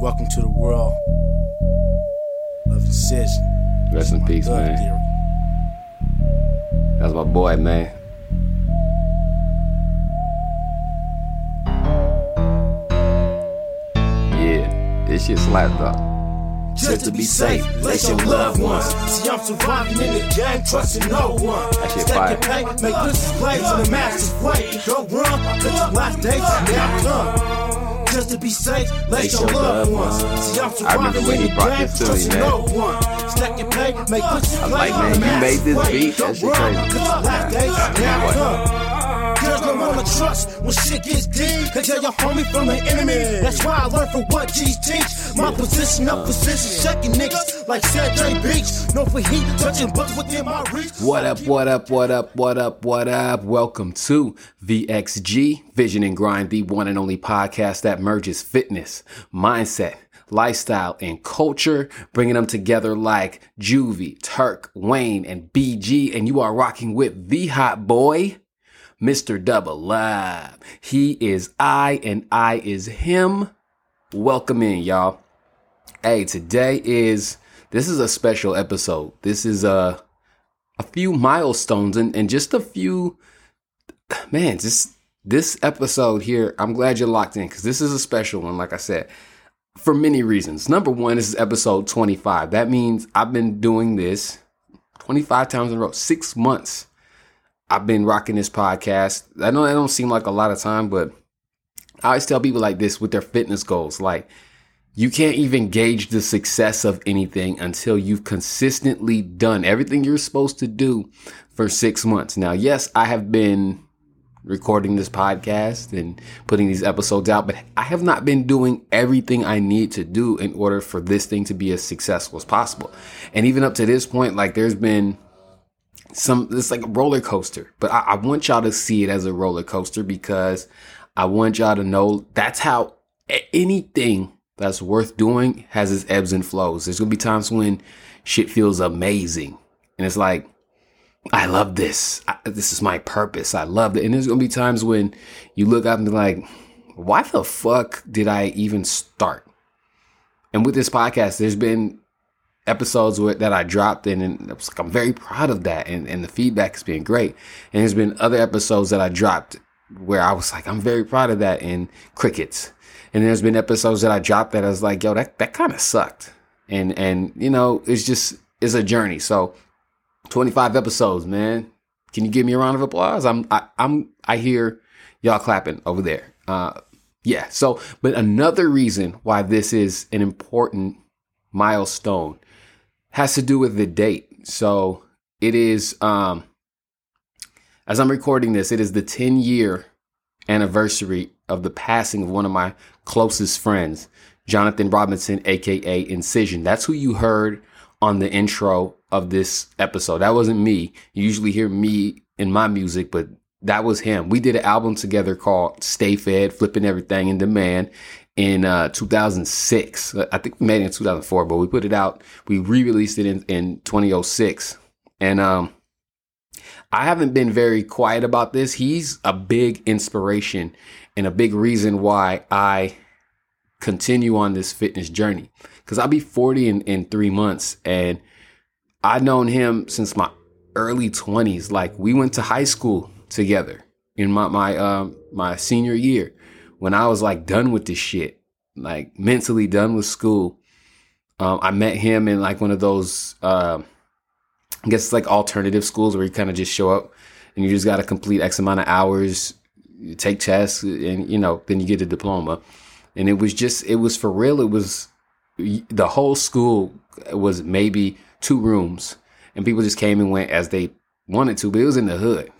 Welcome to the world of N'Cision. Rest in peace, man. theory. That's my boy, man. Yeah, this shit slapped up. Just to be safe, lace your loved ones. See, I'm surviving in the game, trusting no one. That shit fire. pay, make this plays in a massive way. Don't run, cause your last days now come. Just to be safe, lace your loved ones. See, I'm I remember when he the brought this to me, man. no one. Stack your pay, make this I like, man, you made this beat? That shit crazy. Cause your last days now What? come. Girls don't wanna trust when shit gets deep. Cause you're your homie from the enemy. That's why I learned from what G's teach. My position up position, checking niggas like J Beach. No for heat, touching books within my reach. What up, what up, what up, what up, what up? Welcome to VXG, Vision and Grind, the one and only podcast that merges fitness, mindset, lifestyle, and culture, bringing them together like Juvie, Turk, Wayne, and BG. And you are rocking with the hot boy, Mr. Dubblup. He is I and I is him. Welcome in, y'all. Hey, today is this is a special episode. This is a a few milestones and, and just a few man, just this episode here, I'm glad you're locked in because this is a special one, like I said, for many reasons. Number one, this is episode 25. That means I've been doing this 25 times in a row, six months. I've been rocking this podcast. I know that don't seem like a lot of time, but I always tell people like this with their fitness goals. Like, you can't even gauge the success of anything until you've consistently done everything you're supposed to do for six months. Now, yes, I have been recording this podcast and putting these episodes out, but I have not been doing everything I need to do in order for this thing to be as successful as possible. And even up to this point, like there's been some it's like a roller coaster but I, I want y'all to see it as a roller coaster because i want y'all to know that's how anything that's worth doing has its ebbs and flows. There's gonna be times when shit feels amazing. And it's like i love this. I, this is my purpose. I love it. And there's gonna be times when you look up and be like why the fuck did i even start? And with this podcast there's been episodes where, that I dropped and, like, I'm very proud of that. And, and the feedback has been great. And there's been other episodes that I dropped where I was like, I'm very proud of that. And crickets. And there's been episodes that I dropped that I was like, yo, that, that kind of sucked. And, and, you know, it's just, it's a journey. So 25 episodes, man. Can you give me a round of applause? I'm, I, I'm, I hear y'all clapping over there. Uh, yeah. So, but another reason why this is an important milestone has to do with the date. So it is, um, as I'm recording this, it is the 10 year anniversary of the passing of one of my closest friends, Johnathan Robinson, aka N'Cision. That's who you heard on the intro of this episode. That wasn't me. You usually hear me in my music, but that was him. We did an album together called Stay Fed, Flipping Everything in Demand in uh, 2006. I think we made it in 2004, but we put it out. We re-released it in, in 2006. And um, I haven't been very quiet about this. He's a big inspiration and a big reason why I continue on this fitness journey. Because I'll be 40 in, in three months. And I've known him since my early 20s. Like we went to high school together in my my um my senior year when I was like done with this shit, like mentally done with school. Um, I met him in like one of those, uh, I guess like alternative schools where you kind of just show up and you just got to complete X amount of hours, take tests, and you know, then you get a diploma. And it was just, it was for real. It was the whole school was maybe two rooms, and people just came and went as they wanted to, but it was in the hood.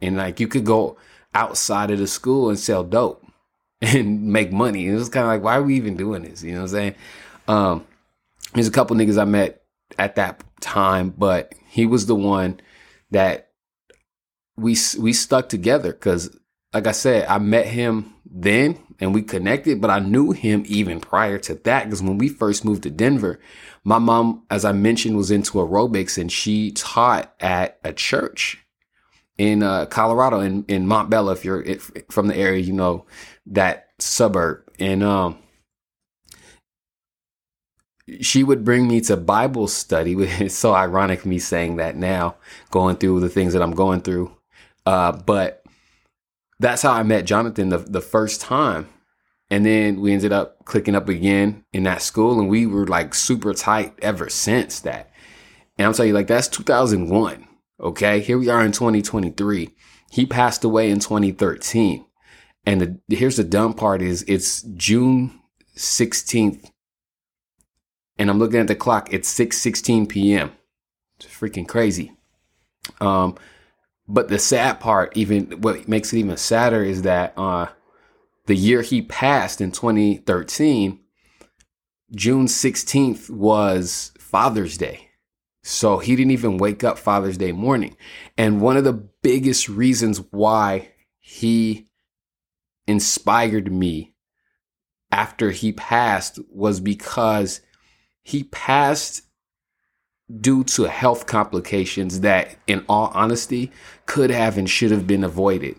And like you could go outside of the school and sell dope and make money. And it was kind of like, why are we even doing this? You know what I'm saying? Um, there's a couple niggas I met at that time, but he was the one that we we stuck together because, like I said, I met him then and we connected, but I knew him even prior to that because when we first moved to Denver, my mom, as I mentioned, was into aerobics and she taught at a church in uh, Colorado in in Montbello. If you're if, from the area, you know that suburb. And um, she would bring me to Bible study. It's so ironic me saying that now, going through the things that I'm going through. Uh, but that's how I met Johnathan the, the first time. And then we ended up clicking up again in that school, and we were like super tight ever since that. And I'm telling you, like, that's 2001. Okay. Here we are in 2023. He passed away in 2013. And the, here's the dumb part is it's June 16th. And I'm looking at the clock. It's 6 16 p.m. It's freaking crazy. Um, but the sad part, even what makes it even sadder, is that uh, the year he passed in 2013, June 16th was Father's Day. So he didn't even wake up Father's Day morning. And one of the biggest reasons why he inspired me after he passed was because he passed due to health complications that, in all honesty, could have and should have been avoided.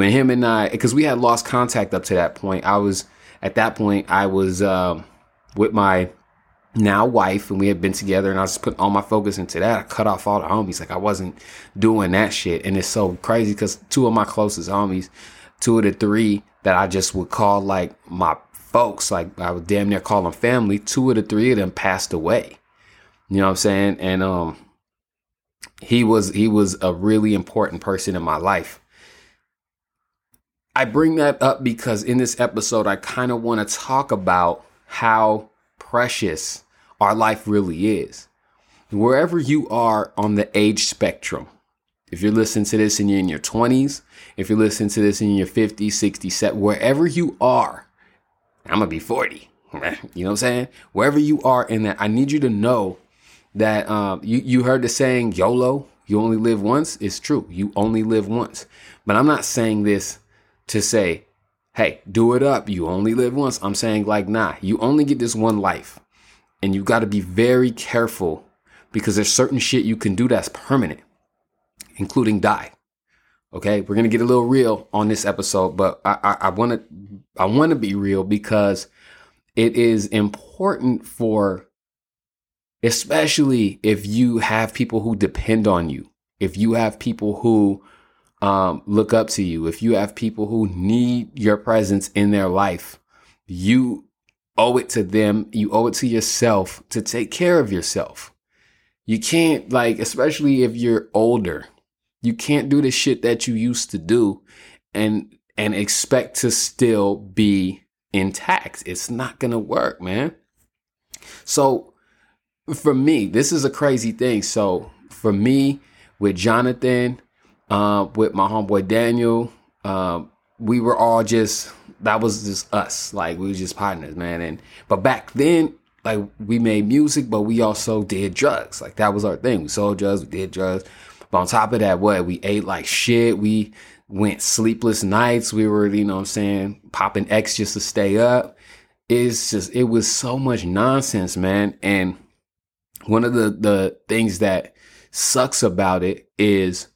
When him and I, because we had lost contact up to that point, I was at that point I was um, with my now wife and we had been together and I was putting all my focus into that. I cut off all the homies. Like I wasn't doing that shit. And it's so crazy because two of my closest homies, two of the three that I just would call like my folks, like I would damn near call them family, two of the three of them passed away. You know what I'm saying? And um he was he was a really important person in my life. I bring that up because in this episode I kind of want to talk about how precious our life really is. Wherever you are on the age spectrum, if you're listening to this and you're in your 20s, if you're listening to this in your 50s, 60s, 70s, wherever you are, I'm going to be 40. You know what I'm saying? Wherever you are in that, I need you to know that um, you you heard the saying YOLO, you only live once. It's true, you only live once. But I'm not saying this to say, hey, do it up. You only live once. I'm saying like, nah, you only get this one life, and you got to be very careful because there's certain shit you can do that's permanent, including die. Okay, we're gonna get a little real on this episode, but I I want to I want to be real because it is important for especially if you have people who depend on you, if you have people who um, look up to you, if you have people who need your presence in their life, you owe it to them. You owe it to yourself to take care of yourself. You can't, like, especially if you're older, you can't do the shit that you used to do and and expect to still be intact. It's not gonna work, man. So for me, this is a crazy thing. So for me, with Johnathan, uh, with my homeboy Daniel, uh, we were all just that was just us. Like we were just partners, man. And but back then, like we made music, but we also did drugs. Like that was our thing. We sold drugs, we did drugs. But on top of that, what we ate like shit. We went sleepless nights. We were, you know what I'm saying, popping X just to stay up. It's just it was so much nonsense, man. And one of the the things that sucks about it is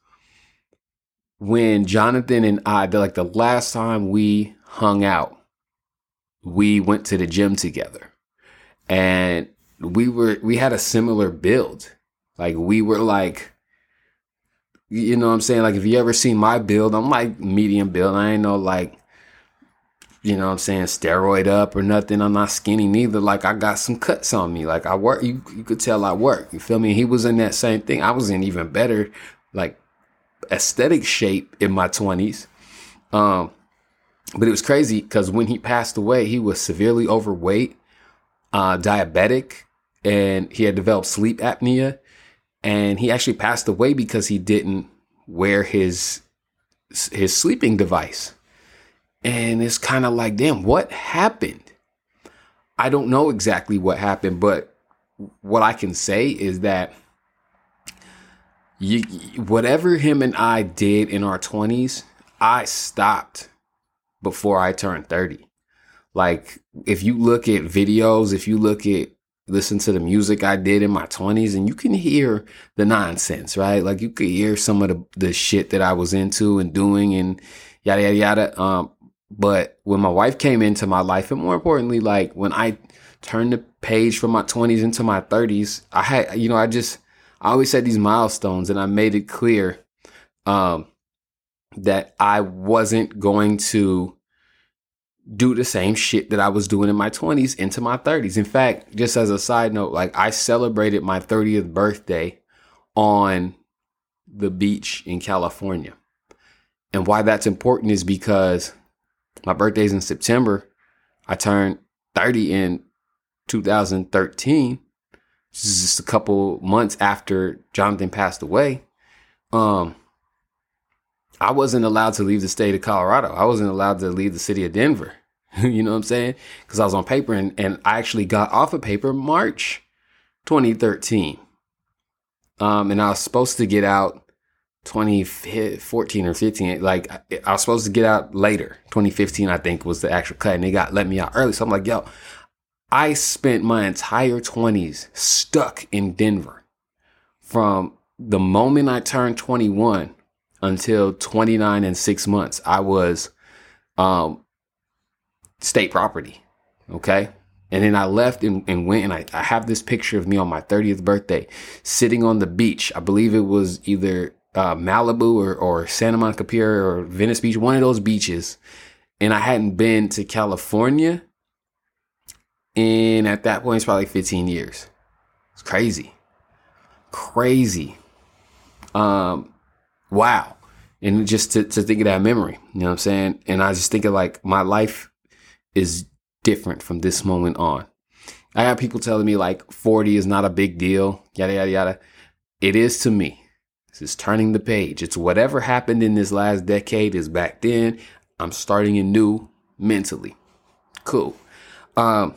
when Johnathan and I, they're like the last time we hung out, we went to the gym together, and we were we had a similar build. Like we were like, you know what I'm saying? Like if you ever seen my build, I'm like medium build. I ain't no like you know what I'm saying, steroid up or nothing. I'm not skinny neither. Like I got some cuts on me. Like I work you you could tell I work. You feel me? He was in that same thing. I was in even better like aesthetic shape in my 20s. Um but it was crazy because when he passed away, he was severely overweight, uh, diabetic, and he had developed sleep apnea. And he actually passed away because he didn't wear his his sleeping device. And it's kind of like, damn, what happened? I don't know exactly what happened, but what I can say is that you, whatever him and I did in our 20s, I stopped before I turned 30. Like, if you look at videos, if you look at listen to the music I did in my 20s and you can hear the nonsense, right? Like you could hear some of the, the shit that I was into and doing and yada, yada, yada. Um, but when my wife came into my life, and more importantly, like when I turned the page from my 20s into my 30s. I had, you know, I just, I always set these milestones and I made it clear um, that I wasn't going to do the same shit that I was doing in my 20s into my 30s. In fact, just as a side note, like I celebrated my 30th birthday on the beach in California. And why that's important is because my birthday's in September. I turned 30 in 2013. This is just a couple months after Johnathan passed away. Um, I wasn't allowed to leave the state of Colorado. I wasn't allowed to leave the city of Denver. you know what I'm saying? Because I was on paper and, and I actually got off of paper March 2013. Um, and I was supposed to get out 2014 or 15. Like I was supposed to get out later. 2015, I think, was the actual cut, and they got let me out early. So I'm like, yo, I spent my entire 20s stuck in Denver from the moment I turned 21 until 29 and six months. I was um, state property. Okay. And then I left and, and went and I, I have this picture of me on my 30th birthday sitting on the beach. I believe it was either uh, Malibu or, or Santa Monica Pier or Venice Beach, one of those beaches. And I hadn't been to California and at that point, it's probably 15 years. It's crazy. Crazy. Um, wow. And just to, to think of that memory, you know what I'm saying? And I just think of like my life is different from this moment on. I have people telling me like 40 is not a big deal, yada, yada, yada. It is to me. This is turning the page. It's whatever happened in this last decade is back then. I'm starting anew mentally. Cool. Um,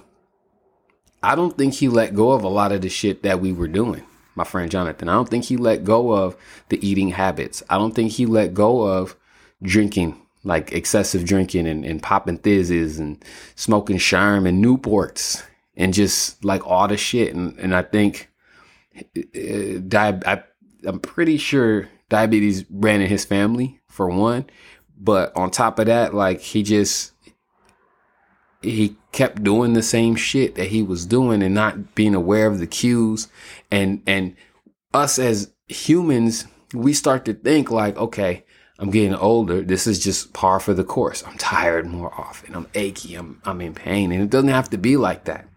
I don't think he let go of a lot of the shit that we were doing, my friend Johnathan. I don't think he let go of the eating habits. I don't think he let go of drinking, like excessive drinking and, and popping thizzes and smoking Sherm and Newports and just like all the shit. And, and I think uh, di- I, I'm pretty sure diabetes ran in his family for one. But on top of that, like he just he kept doing the same shit that he was doing and not being aware of the cues. And and us as humans we start to think like okay i'm getting older. This is just par for the course. I'm tired more often. I'm achy. I'm i'm in pain. And it doesn't have to be like that.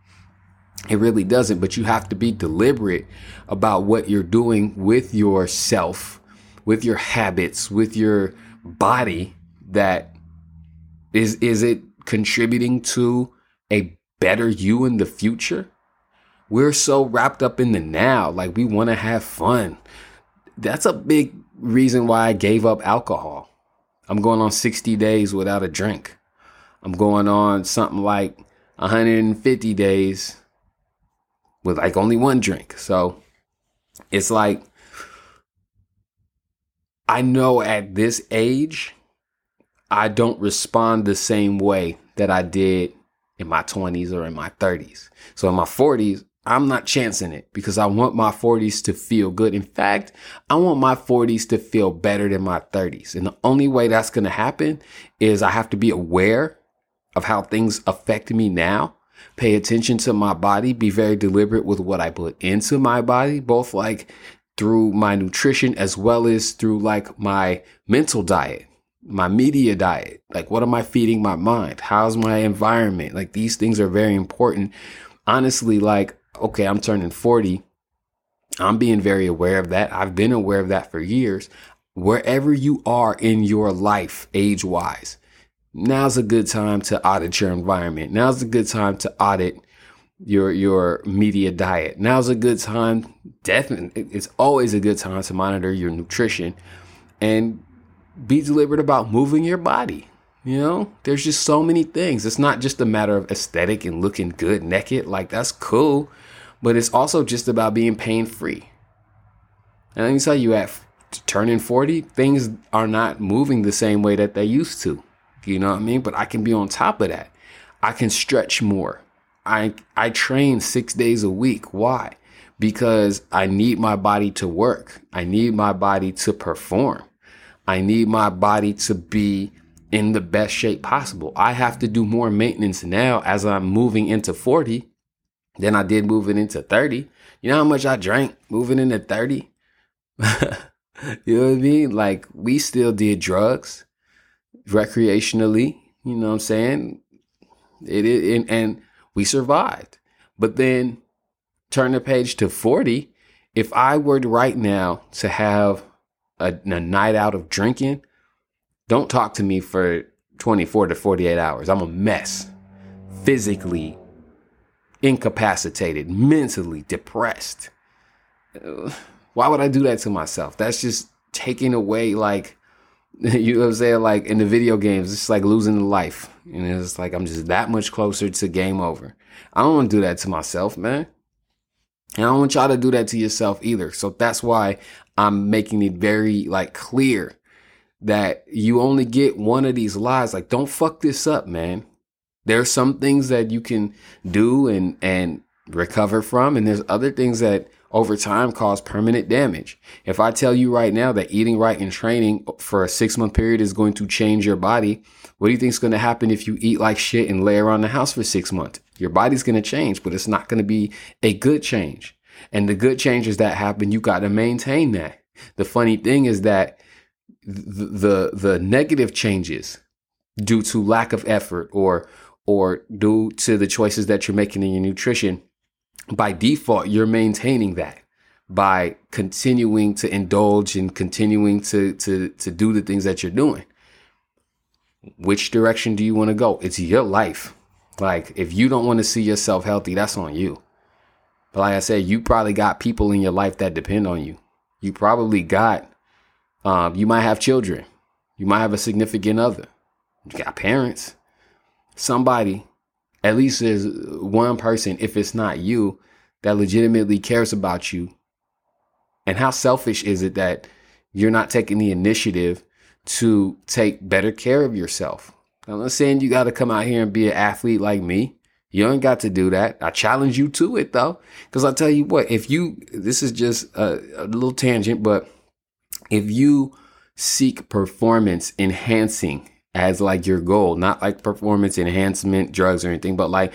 It really doesn't. But you have to be deliberate about what you're doing with yourself with your habits with your body that is is it contributing to a better you in the future. We're so wrapped up in the now, like we want to have fun. That's a big reason why I gave up alcohol. I'm going on 60 days without a drink. I'm going on something like 150 days with like only one drink. So it's like, I know at this age, I don't respond the same way that I did in my 20s or in my 30s. So in my 40s, I'm not chancing it because I want my 40s to feel good. In fact, I want my 40s to feel better than my 30s. And the only way that's going to happen is I have to be aware of how things affect me now, pay attention to my body, be very deliberate with what I put into my body, both like through my nutrition as well as through like my mental diet my media diet. Like, what am I feeding my mind? How's my environment? Like, these things are very important. Honestly, like, okay, I'm turning 40. I'm being very aware of that. I've been aware of that for years. Wherever you are in your life, age wise, now's a good time to audit your environment. Now's a good time to audit your your media diet. Now's a good time. Definitely, it's always a good time to monitor your nutrition and be deliberate about moving your body. You know, there's just so many things. It's not just a matter of aesthetic and looking good naked. Like, that's cool. But it's also just about being pain free. And let me tell you, at turning 40, things are not moving the same way that they used to. You know what I mean? But I can be on top of that. I can stretch more. I I train 6 days a week. Why? Because I need my body to work. I need my body to perform. I need my body to be in the best shape possible. I have to do more maintenance now as I'm moving into 40 than I did moving into 30. You know how much I drank moving into 30? you know what I mean? Like we still did drugs recreationally, you know what I'm saying? It, it and, and we survived. But then turn the page to 40, if I were right now to have a, a night out of drinking, don't talk to me for 24 to 48 hours. I'm a mess. Physically incapacitated, mentally depressed. Why would I do that to myself? That's just taking away like you know what I'm saying? Like in the video games, it's like losing a life. And it's like I'm just that much closer to game over. I don't want to do that to myself, man. And I don't want y'all to do that to yourself either. So that's why I'm making it very like clear that you only get one of these lies. Like, don't fuck this up, man. There's some things that you can do and and recover from, and there's other things that over time cause permanent damage. If I tell you right now that eating right and training for a six month period is going to change your body, what do you think is going to happen if you eat like shit and lay around the house for six months? Your body's going to change, but it's not going to be a good change. And the good changes that happen, you got to maintain that. The funny thing is that the, the, the negative changes due to lack of effort or or due to the choices that you're making in your nutrition, by default, you're maintaining that by continuing to indulge and continuing to to to do the things that you're doing. Which direction do you want to go? It's your life. Like if you don't want to see yourself healthy, that's on you. But like I said, you probably got people in your life that depend on you. You probably got um, you might have children. You might have a significant other. You got parents. Somebody, at least there's one person, if it's not you, that legitimately cares about you. And how selfish is it that you're not taking the initiative to take better care of yourself? I'm not saying you got to come out here and be an athlete like me. You ain't got to do that. I challenge you to it though. Cause I'll tell you what, if you, this is just a, a little tangent, but if you seek performance enhancing as like your goal, not like performance enhancement drugs or anything, but like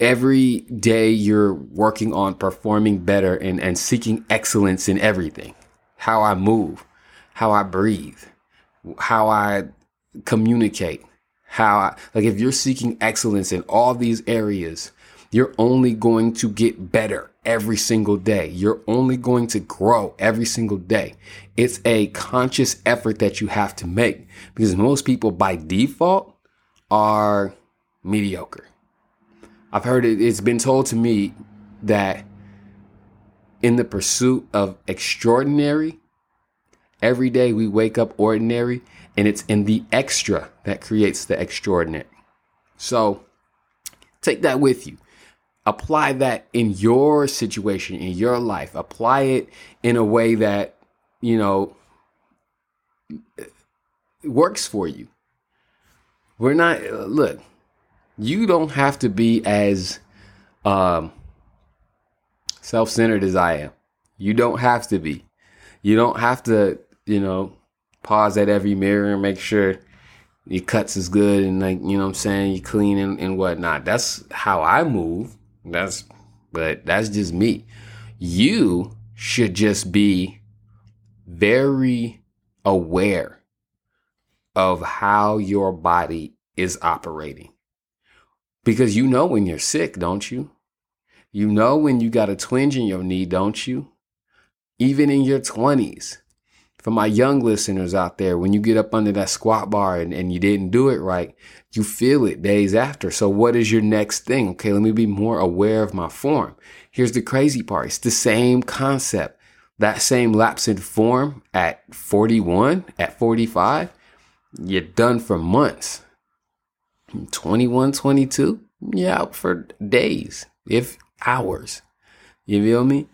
every day you're working on performing better and, and seeking excellence in everything. How I move, how I breathe, how I communicate, how I, like if you're seeking excellence in all these areas, you're only going to get better every single day. You're only going to grow every single day. It's a conscious effort that you have to make because most people by default are mediocre. I've heard it, it's been told to me that in the pursuit of extraordinary, every day we wake up ordinary and it's in the extra that creates the extraordinary. So take that with you apply that in your situation, in your life. Apply it in a way that, you know, works for you. We're not, look, you don't have to be as um, self centered as I am. You don't have to be. You don't have to, you know, pause at every mirror and make sure your cuts is good and like, you know what I'm saying, you clean and, and whatnot. That's how I move. That's but that's just me. You should just be very aware of how your body is operating. Because you know when you're sick, don't you? You know when you got a twinge in your knee, don't you? Even in your 20s, for my young listeners out there, when you get up under that squat bar and, and you didn't do it right, you feel it days after. So what is your next thing? Okay, let me be more aware of my form. Here's the crazy part. It's the same concept. That same lapse in form at 41, at 45, you're done for months. 21, 22, you're out for days, if hours. You feel me?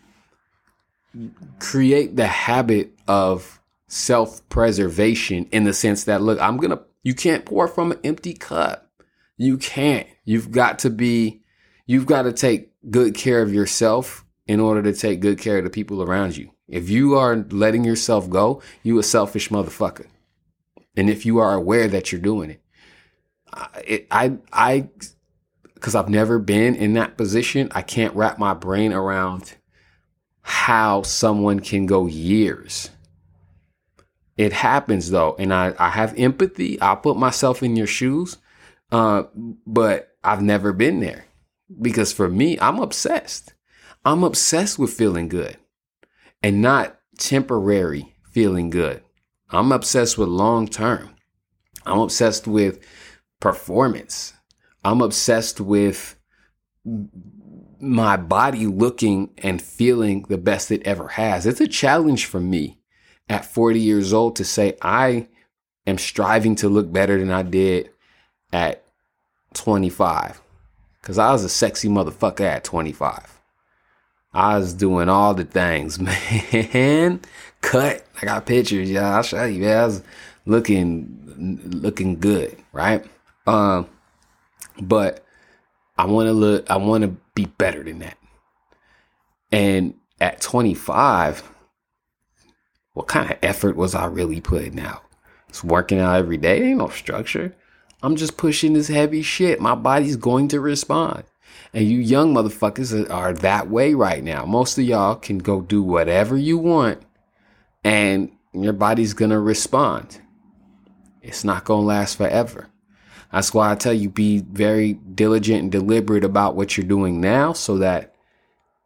Create the habit of self preservation in the sense that, look, I'm going to, you can't pour from an empty cup. You can't. You've got to be, you've got to take good care of yourself in order to take good care of the people around you. If you are letting yourself go, you a selfish motherfucker. And if you are aware that you're doing it, I, I, I because I've never been in that position, I can't wrap my brain around how someone can go years. It happens though, and I, I have empathy. I'll put myself in your shoes, uh, but I've never been there because for me, I'm obsessed. I'm obsessed with feeling good and not temporary feeling good. I'm obsessed with long term. I'm obsessed with performance. I'm obsessed with my body looking and feeling the best it ever has. It's a challenge for me at 40 years old to say I am striving to look better than I did at 25. Cause I was a sexy motherfucker at 25. I was doing all the things, man. Cut. I got pictures, yeah. I'll show you. Yeah, I was looking looking good, right? Um, but I want to look. I want to be better than that. And at 25, what kind of effort was I really putting out? It's working out every day. Ain't no structure. I'm just pushing this heavy shit. My body's going to respond. And you young motherfuckers are that way right now. Most of y'all can go do whatever you want and your body's going to respond. It's not going to last forever. That's why I tell you be very diligent and deliberate about what you're doing now so that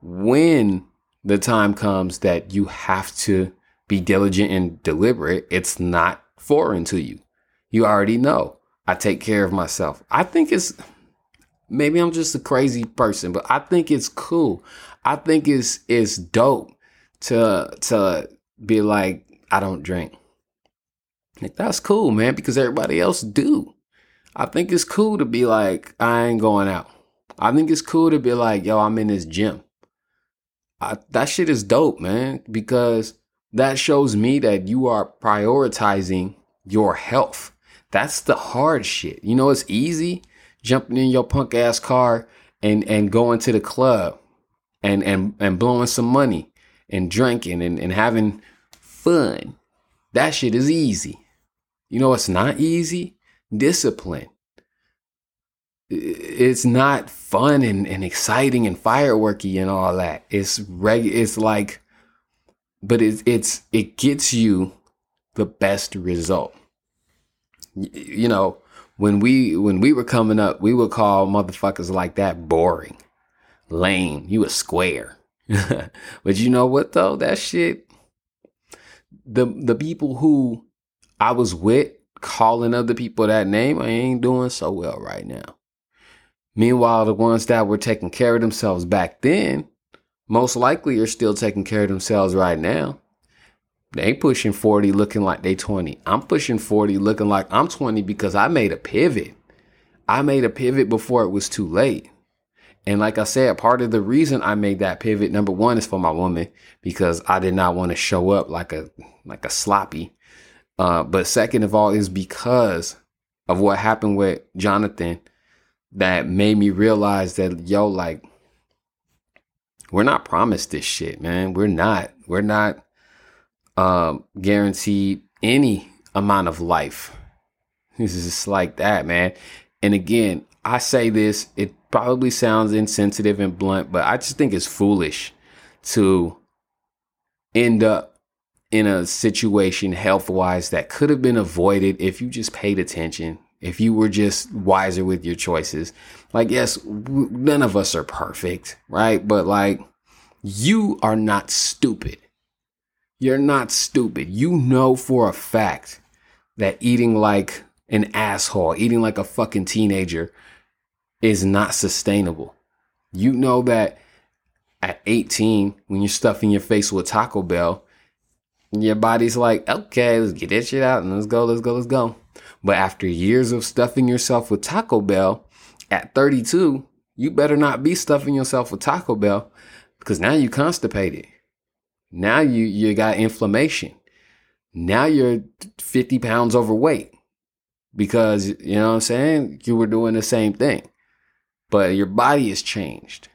when the time comes that you have to be diligent and deliberate, it's not foreign to you. You already know. I take care of myself. I think it's maybe I'm just a crazy person, but I think it's cool. I think it's it's dope to to be like I don't drink. Like that's cool, man, because everybody else do. I think it's cool to be like I ain't going out. I think it's cool to be like, yo, I'm in this gym. I, that shit is dope, man, because that shows me that you are prioritizing your health. That's the hard shit. You know, it's easy jumping in your punk ass car and and going to the club and and and blowing some money and drinking and, and having fun. That shit is easy. You know it's not easy? Discipline. It's not fun and, and exciting and fireworky and all that. It's reg it's like but it's it's it gets you the best result. You know, when we when we were coming up, we would call motherfuckers like that boring, lame. You a square. but you know what though? That shit. The the people who I was with calling other people that name, I ain't doing so well right now. Meanwhile, the ones that were taking care of themselves back then, most likely are still taking care of themselves right now. They pushing 40 looking like they 20. I'm pushing 40 looking like I'm 20 because I made a pivot. I made a pivot before it was too late. And like I said, part of the reason I made that pivot, number one, is for my woman because I did not want to show up like a like a sloppy. Uh, but second of all, is because of what happened with Johnathan that made me realize that yo, like, we're not promised this shit, man. We're not. We're not um, guaranteed any amount of life. This is just like that, man. And again, I say this, it probably sounds insensitive and blunt, but I just think it's foolish to end up in a situation health wise that could have been avoided if you just paid attention, if you were just wiser with your choices. Like, yes, none of us are perfect, right? But like, you are not stupid. You're not stupid. You know for a fact that eating like an asshole, eating like a fucking teenager is not sustainable. You know that at 18, when you're stuffing your face with Taco Bell, your body's like, okay, let's get that shit out and let's go, let's go, let's go. But after years of stuffing yourself with Taco Bell, at 32, you better not be stuffing yourself with Taco Bell because now you constipated. Now you you got inflammation. Now you're 50 pounds overweight because you know what I'm saying? You were doing the same thing. But your body has changed.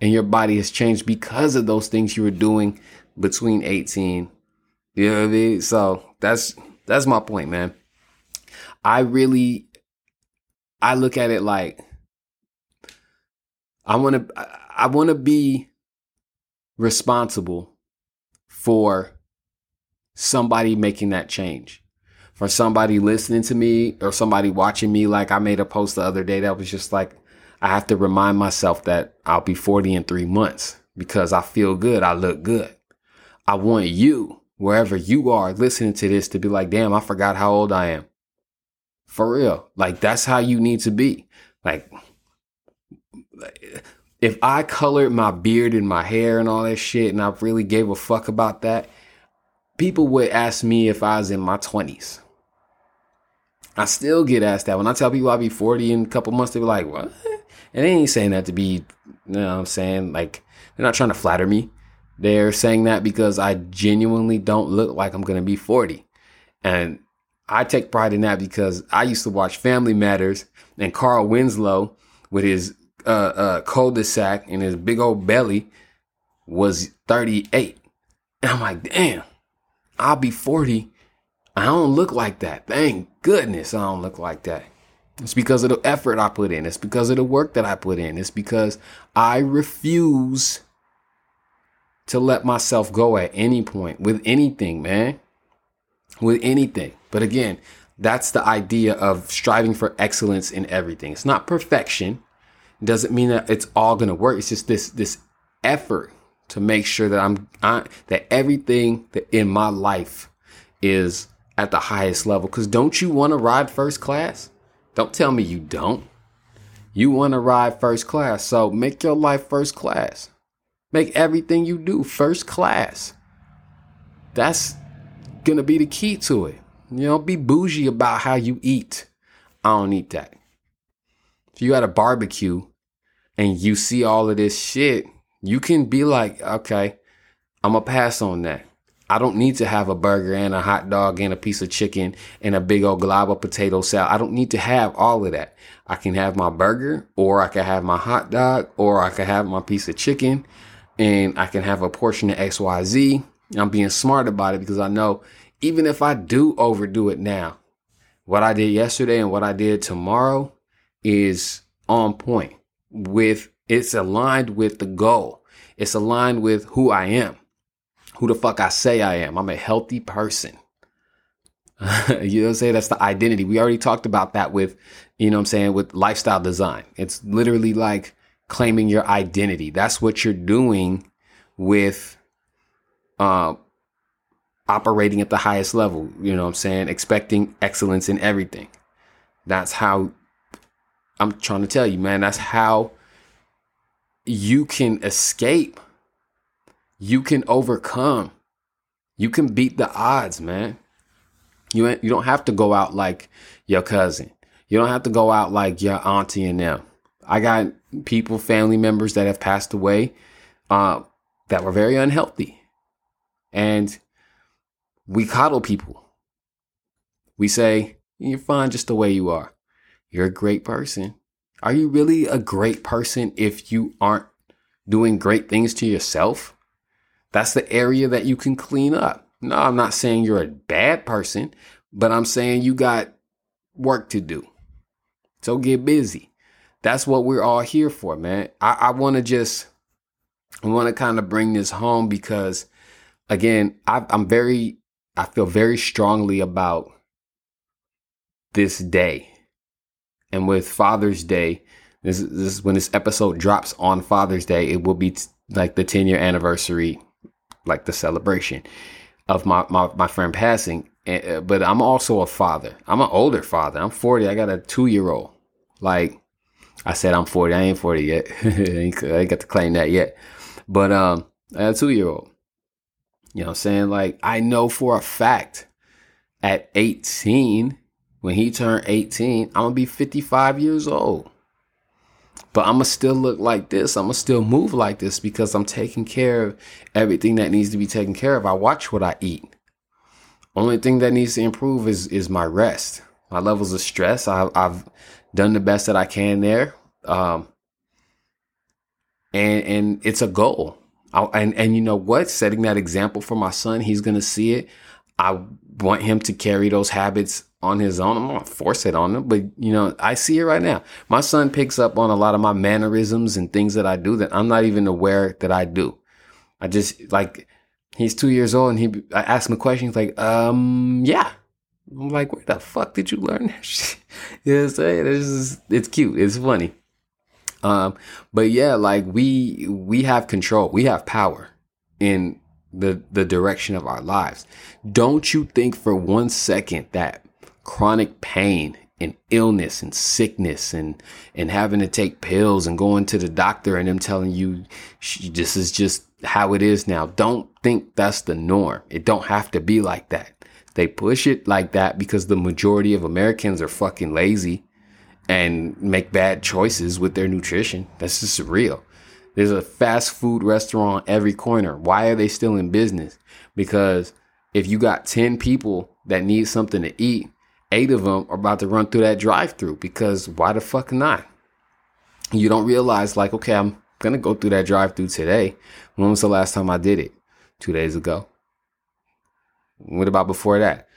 And your body has changed because of those things you were doing between 18. You know what I mean? So that's that's my point, man. I really I look at it like I want to I want to be responsible for somebody making that change. For somebody listening to me or somebody watching me like I made a post the other day that was just like I have to remind myself that I'll be 40 in 3 months because I feel good, I look good. I want you wherever you are listening to this to be like, "Damn, I forgot how old I am." For real. Like that's how you need to be. Like if I colored my beard and my hair and all that shit and I really gave a fuck about that, people would ask me if I was in my 20s. I still get asked that. When I tell people I'll be 40 in a couple months, they be like, what? And they ain't saying that to be, you know what I'm saying? Like, they're not trying to flatter me. They're saying that because I genuinely don't look like I'm going to be 40. And I take pride in that because I used to watch Family Matters and Carl Winslow with his uh, uh, cul-de-sac and his big old belly was 38. And I'm like, damn, I'll be 40. I don't look like that. Thank goodness I don't look like that. It's because of the effort I put in. It's because of the work that I put in. It's because I refuse to let myself go at any point with anything, man. With anything. But again, that's the idea of striving for excellence in everything. It's not perfection It doesn't mean that it's all going to work. It's just this this effort to make sure that I'm I, that everything that in my life is at the highest level. Because don't you want to ride first class? Don't tell me you don't. You want to ride first class, so make your life first class. Make everything you do first class. That's gonna be the key to it. You know, be bougie about how you eat. I don't eat that. If you at a barbecue and you see all of this shit, you can be like, okay, I'm gonna pass on that. I don't need to have a burger and a hot dog and a piece of chicken and a big old glob of potato salad. I don't need to have all of that. I can have my burger or I can have my hot dog or I can have my piece of chicken and I can have a portion of XYZ. I'm being smart about it because I know even if I do overdo it now, what I did yesterday and what I did tomorrow is on point with it's aligned with the goal. It's aligned with who I am, who the fuck I say I am. I'm a healthy person. you know what I'm saying? That's the identity. We already talked about that with, you know what I'm saying, with lifestyle design. It's literally like claiming your identity. That's what you're doing with uh, operating at the highest level. You know what I'm saying? Expecting excellence in everything. That's how I'm trying to tell you, man, that's how you can escape. You can overcome. You can beat the odds, man. You you don't have to go out like your cousin. You don't have to go out like your auntie and them. I got people, family members that have passed away uh, that were very unhealthy. And we coddle people. We say, you're fine just the way you are. You're a great person. Are you really a great person if you aren't doing great things to yourself? That's the area that you can clean up. No, I'm not saying you're a bad person, but I'm saying you got work to do. So get busy. That's what we're all here for, man. I, I want to just, I want to kind of bring this home because, again, I, I'm very, I feel very strongly about this day and with Father's Day, this, this is when this episode drops on Father's Day, it will be t- like the 10 year anniversary, like the celebration of my, my, my friend passing. Uh, but I'm also a father. I'm an older father. I'm 40. I got a two year old. Like I said, I'm 40. I ain't 40 yet. I ain't got to claim that yet. But um, I got a two year old. You know what I'm saying? Like I know for a fact at 18, when he turned 18, I'm gonna be 55 years old. But I'm gonna still look like this. I'm gonna still move like this because I'm taking care of everything that needs to be taken care of. I watch what I eat. Only thing that needs to improve is is my rest. My levels of stress. I've I've done the best that I can there, um, and and it's a goal. I, and and you know what? Setting that example for my son, he's gonna see it. I want him to carry those habits on his own. I'm gonna force it on him, but you know, I see it right now. My son picks up on a lot of my mannerisms and things that I do that I'm not even aware that I do. I just like he's two years old and he I ask him a question. He's like, um, yeah. I'm like, where the fuck did you learn that shit? you know what I'm saying? It's just, it's cute. It's funny. Um, but yeah, like we we have control. We have power in the the direction of our lives. Don't you think for one second that chronic pain and illness and sickness and and having to take pills and going to the doctor and them telling you this is just how it is now. Don't think that's the norm. It don't have to be like that. They push it like that because the majority of Americans are fucking lazy and make bad choices with their nutrition. That's just real. There's a fast food restaurant every corner. Why are they still in business? Because if you got 10 people that need something to eat, eight of them are about to run through that drive through because why the fuck not? You don't realize, like, okay, I'm going to go through that drive through today. When was the last time I did it? Two days ago. What about before that?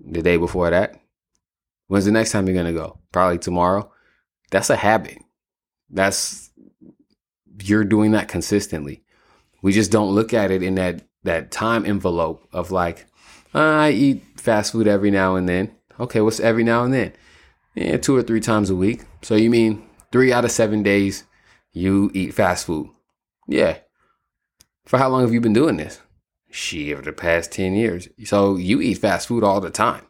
The day before that? When's the next time you're gonna go? Probably tomorrow. That's a habit. That's you're doing that consistently. We just don't look at it in that that time envelope of like, uh, I eat fast food every now and then. Okay, what's every now and then? Yeah, two or three times a week. So you mean three out of seven days you eat fast food? Yeah. For how long have you been doing this? She over the past 10 years. So you eat fast food all the time.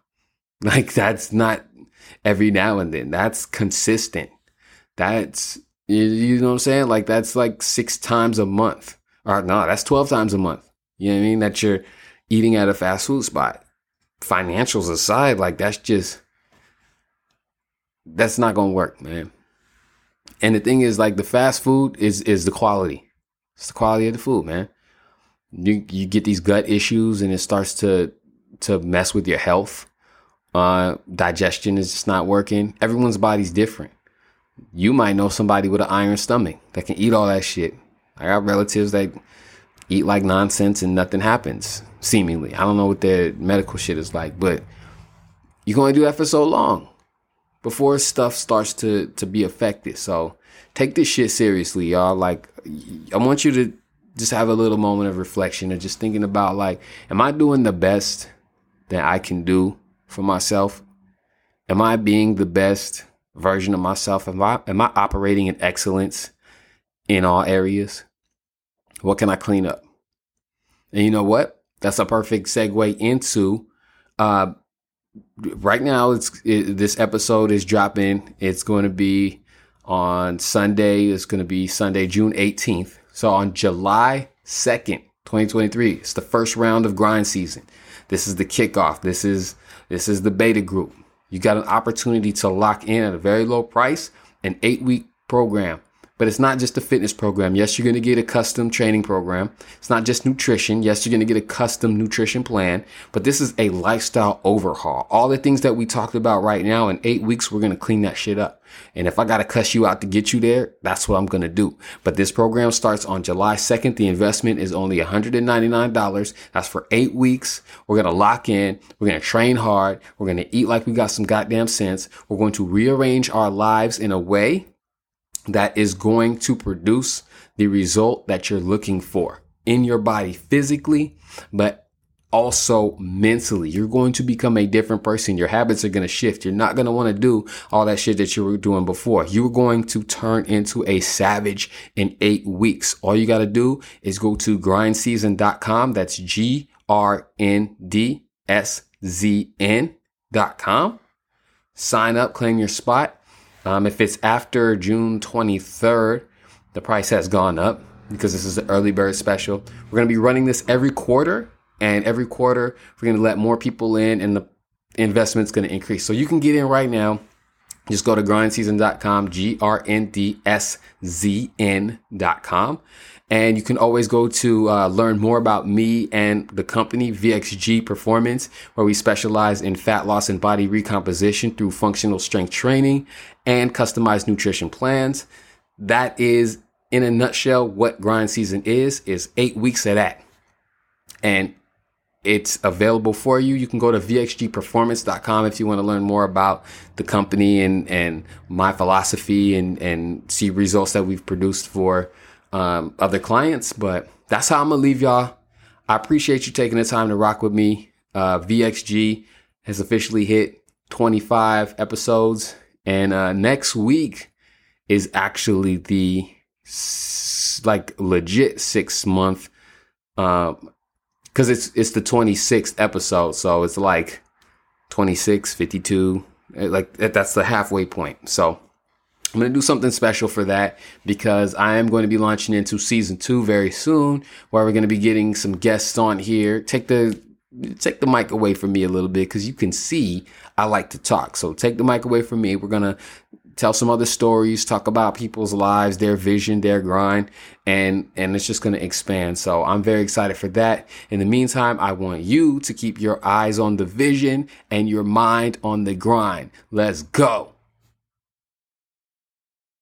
Like that's not every now and then. That's consistent. That's you, know what I'm saying? Like that's like six times a month. Or no, that's 12 times a month. You know what I mean? That you're eating at a fast food spot. Financials aside, like that's just that's not gonna work, man. And the thing is, like the fast food is is the quality. It's the quality of the food, man. You you get these gut issues and it starts to to mess with your health uh, digestion is just not working. Everyone's body's different. You might know somebody with an iron stomach that can eat all that shit. I got relatives that eat like nonsense and nothing happens, seemingly. I don't know what their medical shit is like, but you're going to do that for so long before stuff starts to, to be affected. So take this shit seriously, y'all. Like, I want you to just have a little moment of reflection and just thinking about, like, am I doing the best that I can do for myself? Am I being the best version of myself? Am I am I operating in excellence in all areas? What can I clean up? And you know what? That's a perfect segue into uh, right now. It's it, this episode is dropping. It's going to be on Sunday. It's going to be Sunday, June 18th. So on July 2nd, 2023, it's the first round of grind season. This is the kickoff. This is this is the beta group. You got an opportunity to lock in at a very low price, an eight week program but it's not just a fitness program. Yes, you're going to get a custom training program. It's not just nutrition. Yes, you're going to get a custom nutrition plan, but this is a lifestyle overhaul. All the things that we talked about right now in eight weeks, we're going to clean that shit up. And if I got to cuss you out to get you there, that's what I'm going to do. But this program starts on July 2nd. The investment is only $199. That's for eight weeks. We're going to lock in. We're going to train hard. We're going to eat like we got some goddamn sense. We're going to rearrange our lives in a way that is going to produce the result that you're looking for in your body physically, but also mentally. You're going to become a different person. Your habits are going to shift. You're not going to want to do all that shit that you were doing before. You're going to turn into a savage in eight weeks. All you got to do is go to grindseason.com. That's G R N D S Z N.com. Sign up, claim your spot um, if it's after June 23rd, the price has gone up because this is the early bird special. We're going to be running this every quarter, and every quarter we're going to let more people in, and the investment's going to increase. So you can get in right now. Just go to grindseason.com, G R N D S Z N.com. And you can always go to uh, learn more about me and the company, VXG Performance, where we specialize in fat loss and body recomposition through functional strength training and customized nutrition plans. That is, in a nutshell, what grind season is, is eight weeks of that. And it's available for you. You can go to vxgperformance.com if you want to learn more about the company and, and my philosophy and, and see results that we've produced for um, other clients. But that's how I'm to leave y'all. I appreciate you taking the time to rock with me. Uh, VXG has officially hit 25 episodes. And uh, next week is actually the like legit six month um, because it's it's the 26th episode so it's like 26 52 eh, like that's the halfway point so i'm going to do something special for that because i am going to be launching into season two very soon where we're going to be getting some guests on here take the take the mic away from me a little bit because you can see i like to talk so take the mic away from me we're going to tell some other stories, talk about people's lives, their vision, their grind, and and it's just going to expand. So I'm very excited for that. In the meantime, I want you to keep your eyes on the vision and your mind on the grind. Let's go.